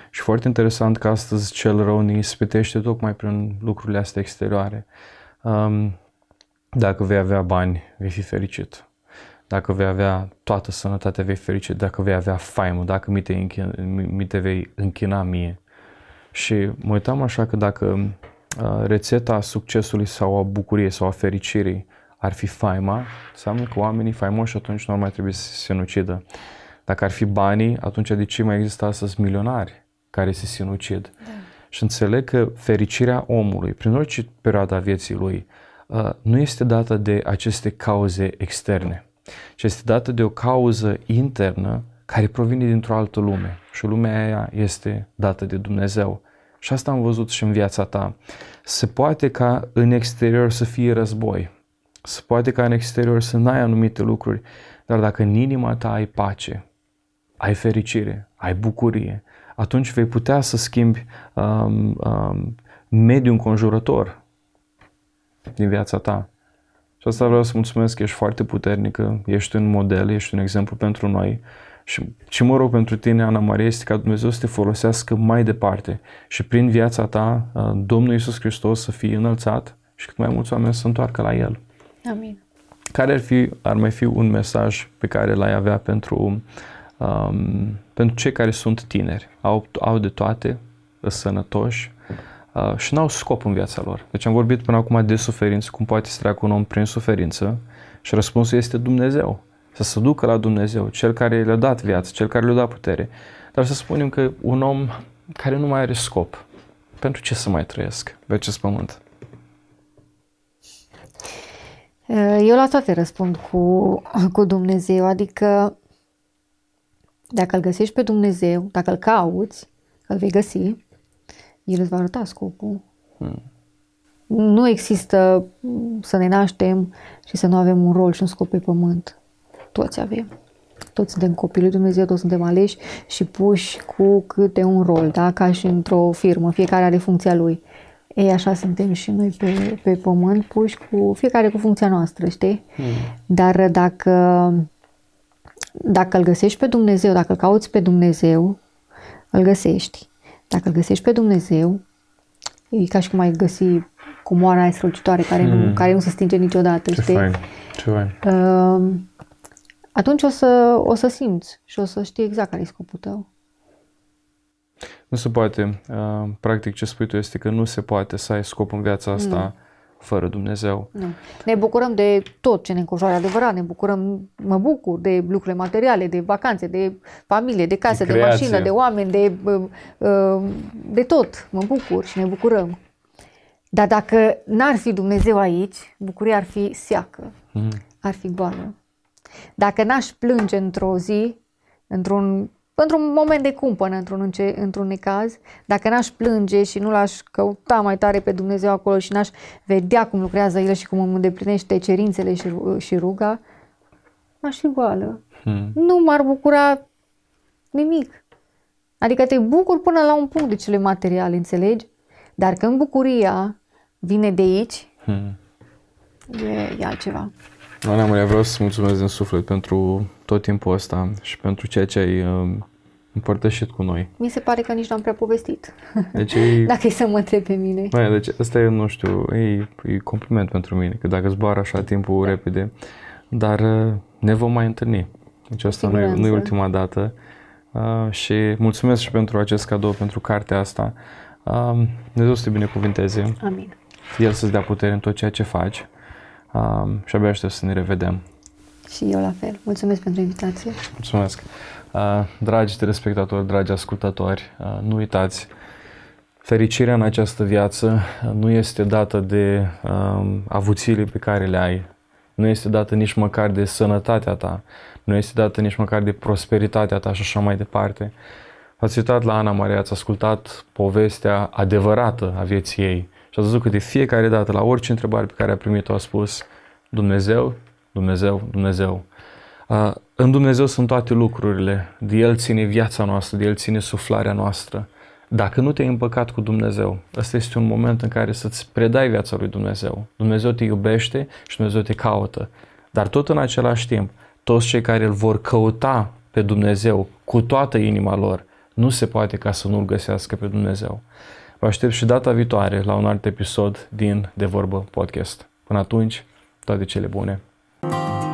Și foarte interesant că astăzi cel rău ne ispitește tocmai prin lucrurile astea exterioare. Um, dacă vei avea bani, vei fi fericit dacă vei avea toată sănătatea, vei ferice, dacă vei avea faimă, dacă mi te, închina, mi te vei închina mie. Și mă uitam așa că dacă uh, rețeta succesului sau a bucuriei sau a fericirii ar fi faima, înseamnă că oamenii faimoși atunci nu ar mai trebui să se sinucidă. Dacă ar fi banii, atunci de ce mai există astăzi milionari care se sinucid? Da. Și înțeleg că fericirea omului, prin orice perioadă a vieții lui, uh, nu este dată de aceste cauze externe ci este dată de o cauză internă care provine dintr-o altă lume și lumea aia este dată de Dumnezeu. Și asta am văzut și în viața ta. Se poate ca în exterior să fie război, se poate ca în exterior să n-ai anumite lucruri, dar dacă în inima ta ai pace, ai fericire, ai bucurie, atunci vei putea să schimbi um, um, mediul înconjurător din viața ta. Și asta vreau să mulțumesc că ești foarte puternică, ești un model, ești un exemplu pentru noi. Și ce mă rog pentru tine, Ana Maria, este ca Dumnezeu să te folosească mai departe și prin viața ta Domnul Iisus Hristos să fie înălțat și cât mai mulți oameni să se întoarcă la El. Amin. Care ar, fi, ar mai fi un mesaj pe care l-ai avea pentru, um, pentru cei care sunt tineri? Au, au de toate, sunt sănătoși, uh, și n-au scop în viața lor. Deci am vorbit până acum de suferință, cum poate să treacă un om prin suferință și răspunsul este Dumnezeu. Să se ducă la Dumnezeu, Cel care le-a dat viață, Cel care le-a dat putere. Dar să spunem că un om care nu mai are scop, pentru ce să mai trăiesc pe acest pământ? Eu la toate răspund cu, [coughs] cu Dumnezeu, adică dacă îl găsești pe Dumnezeu, dacă îl cauți, îl vei găsi, el îți va arăta scopul. Hmm. Nu există să ne naștem și să nu avem un rol și un scop pe pământ. Toți avem. Toți suntem copii lui Dumnezeu, toți suntem aleși și puși cu câte un rol, da? ca și într-o firmă. Fiecare are funcția lui. Ei, așa suntem și noi pe, pe pământ, puși cu fiecare cu funcția noastră, știi? Hmm. Dar dacă, dacă îl găsești pe Dumnezeu, dacă îl cauți pe Dumnezeu, îl găsești. Dacă îl găsești pe Dumnezeu, e ca și cum ai găsi comoara aia strălucitoare care, hmm. nu, care nu se stinge niciodată, Ce știi? Fain. Ce fain. Uh, atunci o să, o să simți și o să știi exact care e scopul tău. Nu se poate. Uh, practic ce spui tu este că nu se poate să ai scop în viața asta mm fără Dumnezeu. Nu. Ne bucurăm de tot ce ne înconjoară adevărat, ne bucurăm, mă bucur de lucruri materiale, de vacanțe, de familie, de case, de, de mașină, de oameni, de, uh, de tot. Mă bucur și ne bucurăm. Dar dacă n-ar fi Dumnezeu aici, bucuria ar fi seacă, mm. ar fi goală. Dacă n-aș plânge într-o zi, într-un într-un moment de cumpănă, într-un, înce- într-un necaz, dacă n-aș plânge și nu l-aș căuta mai tare pe Dumnezeu acolo și n-aș vedea cum lucrează El și cum îmi îndeplinește cerințele și, ru- și ruga, aș fi goală. Hmm. Nu m-ar bucura nimic. Adică te bucur până la un punct de cele materiale, înțelegi? Dar când bucuria vine de aici, Hmm. e, e altceva. Ana Maria, vreau să mulțumesc din suflet pentru tot timpul ăsta și pentru ceea ce ai um, împărtășit cu noi. Mi se pare că nici n-am prea povestit. Deci [laughs] e, Dacă e să mă întreb pe mine. Mai, deci asta e, nu știu, e, e compliment pentru mine, că dacă zboară așa timpul repede, dar uh, ne vom mai întâlni. Deci asta nu e, nu e siguranță. ultima dată uh, și mulțumesc și pentru acest cadou, pentru cartea asta. Uh, Dumnezeu să te binecuvinteze, Amin. El să-ți dea putere în tot ceea ce faci uh, și abia aștept să ne revedem. Și eu la fel. Mulțumesc pentru invitație. Mulțumesc! Uh, dragi telespectatori, dragi ascultători, uh, nu uitați, fericirea în această viață uh, nu este dată de uh, avuțiile pe care le ai, nu este dată nici măcar de sănătatea ta, nu este dată nici măcar de prosperitatea ta și așa mai departe. Ați uitat la Ana Maria, ați ascultat povestea adevărată a vieții ei și ați văzut că de fiecare dată, la orice întrebare pe care a primit-o, a spus Dumnezeu, Dumnezeu, Dumnezeu. Uh, În Dumnezeu sunt toate lucrurile, de El ține viața noastră, de El ține suflarea noastră. Dacă nu te-ai împăcat cu Dumnezeu, ăsta este un moment în care să-ți predai viața lui Dumnezeu. Dumnezeu te iubește și Dumnezeu te caută. Dar tot în același timp, toți cei care îl vor căuta pe Dumnezeu cu toată inima lor, nu se poate ca să nu-L găsească pe Dumnezeu. Vă aștept și data viitoare la un alt episod din De Vorbă Podcast. Până atunci, toate cele bune! thank you